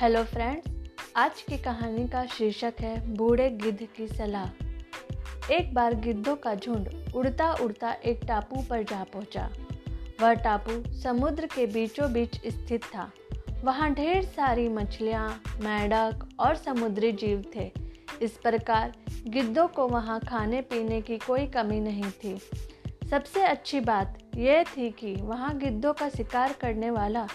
Hello friends, आज की कहानी का शीर्षक है बूढ़े गिद्ध की सलाह। एक बार गिद्धों का झुंड उड़ता उड़ता एक टापू पर जा पहुँचा। वह टापू समुद्र के बीचों बीच स्थित था। वहाँ ढेर सारी मछलियाँ, मेंढक और समुद्री जीव थे। इस प्रकार गिद्धों को वहाँ खाने पीने की कोई कमी नहीं थी। सबसे अच्छी बात यह थी कि वहाँ गिद्धों का शिकार करने वाला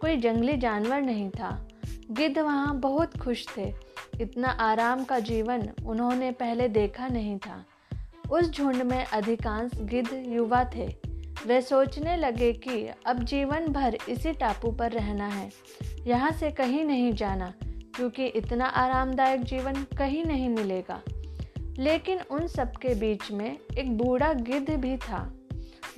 कोई जंगली जानवर नहीं था। गिद्ध वहाँ बहुत खुश थे। इतना आराम का जीवन उन्होंने पहले देखा नहीं था। उस झुंड में अधिकांश गिद्ध युवा थे। वे सोचने लगे कि अब जीवन भर इसी टापू पर रहना है। यहाँ से कहीं नहीं जाना, क्योंकि इतना आरामदायक जीवन कहीं नहीं मिलेगा। लेकिन उन सबके बीच में एक बूढ़ा गिद्ध भी था।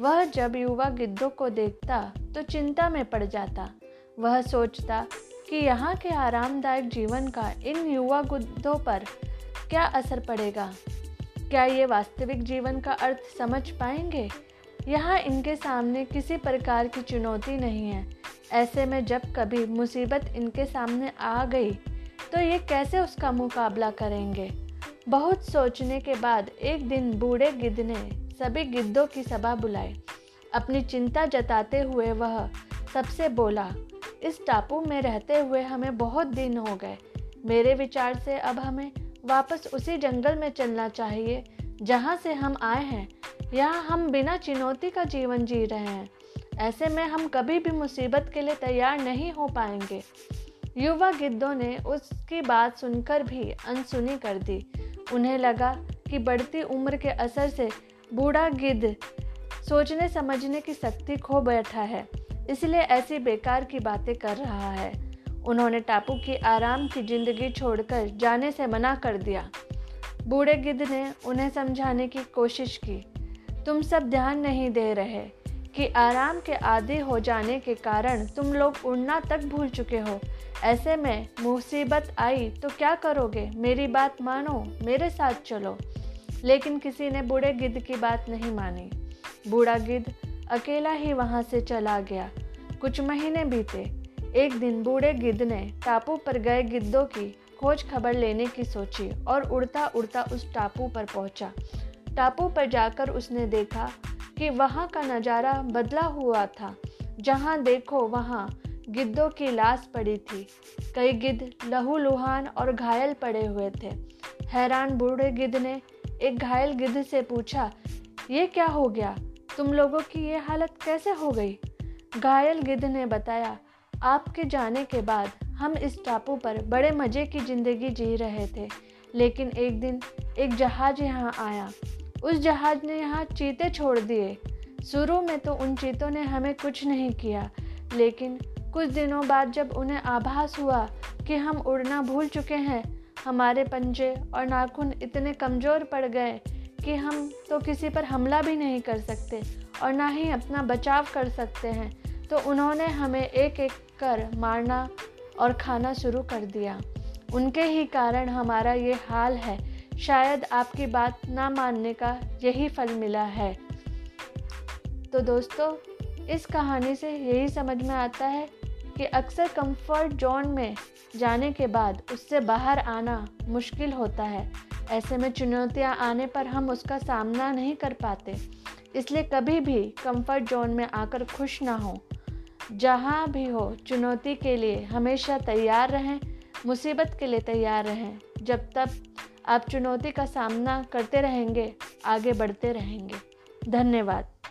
वह जब युवा गिद्धों को देखता तो चिंता में पड़ जाता। वह सोचता कि यहाँ के आरामदायक जीवन का इन युवा गुद्धों पर क्या असर पड़ेगा? क्या ये वास्तविक जीवन का अर्थ समझ पाएँगे? यहाँ इनके सामने किसी प्रकार की चुनौती नहीं है। ऐसे में जब कभी मुसीबत इनके सामने आ गई तो ये कैसे उसका मुकाबला करेंगे? बहुत सोचने के बाद एक दिन बूढ़े गिद्ध ने सभी गिद्धों की सभा बुलाई। अपनी चिंता जताते हुए वह सबसे बोला इस टापू में रहते हुए हमें बहुत दिन हो गए। मेरे विचार से अब हमें वापस उसी जंगल में चलना चाहिए, जहाँ से हम आए हैं यहाँ हम बिना चुनौती का जीवन जी रहे हैं। ऐसे में हम कभी भी मुसीबत के लिए तैयार नहीं हो पाएँगे। युवा गिद्धों ने उसकी बात सुनकर भी अनसुनी कर दी। उन्हें लगा कि बढ़ती उम्र के असर से बूढ़ा गिद्ध सोचने समझने की शक्ति खो बैठा है। इसलिए ऐसी बेकार की बातें कर रहा है। उन्होंने टापू की आराम की ज़िंदगी छोड़कर जाने से मना कर दिया। बूढ़े गिद्ध ने उन्हें समझाने की कोशिश की। तुम सब ध्यान नहीं दे रहे कि आराम के आदि हो जाने के कारण तुम लोग उड़ना तक भूल चुके हो। ऐसे में मुसीबत आई तो क्या करोगे? मेरी बात मानो, मेरे साथ चलो। लेकिन किसी ने बूढ़े गिद्ध की बात नहीं मानी। बूढ़ा गिद्ध अकेला ही वहाँ से चला गया। कुछ महीने बीते। एक दिन बूढ़े गिद्ध ने टापू पर गए गिद्धों की खोज खबर लेने की सोची और उड़ता उड़ता उस टापू पर पहुँचा। टापू पर जाकर उसने देखा कि वहाँ का नज़ारा बदला हुआ था। जहाँ देखो वहाँ गिद्धों की लाश पड़ी थी। कई गिद्ध लहू लुहान और घायल पड़े हुए थे। हैरान बूढ़े गिद्ध ने एक घायल गिद्ध से पूछा, ये क्या हो गया? तुम लोगों की ये हालत कैसे हो गई? घायल गिद्ध ने बताया, आपके जाने के बाद हम इस टापू पर बड़े मज़े की ज़िंदगी जी रहे थे, लेकिन एक दिन एक जहाज़ यहाँ आया। उस जहाज़ ने यहाँ चीते छोड़ दिए। शुरू में तो उन चीतों ने हमें कुछ नहीं किया, लेकिन कुछ दिनों बाद जब उन्हें आभास हुआ कि हम उड़ना भूल चुके हैं, हमारे पंजे और नाखून इतने कमज़ोर पड़ गए कि हम तो किसी पर हमला भी नहीं कर सकते और ना ही अपना बचाव कर सकते हैं। तो उन्होंने हमें एक एक कर मारना और खाना शुरू कर दिया। उनके ही कारण हमारा ये हाल है। शायद आपकी बात ना मानने का यही फल मिला है। तो दोस्तों, इस कहानी से यही समझ में आता है कि अक्सर कंफर्ट जोन में जाने के बाद उससे बाहर आना मुश्किल होता है। ऐसे में चुनौतियाँ आने पर हम उसका सामना नहीं कर पाते। इसलिए कभी भी कंफर्ट जोन में आकर खुश ना हो। जहाँ भी हो, चुनौती के लिए हमेशा तैयार रहें, मुसीबत के लिए तैयार रहें। जब तक आप चुनौती का सामना करते रहेंगे, आगे बढ़ते रहेंगे। धन्यवाद।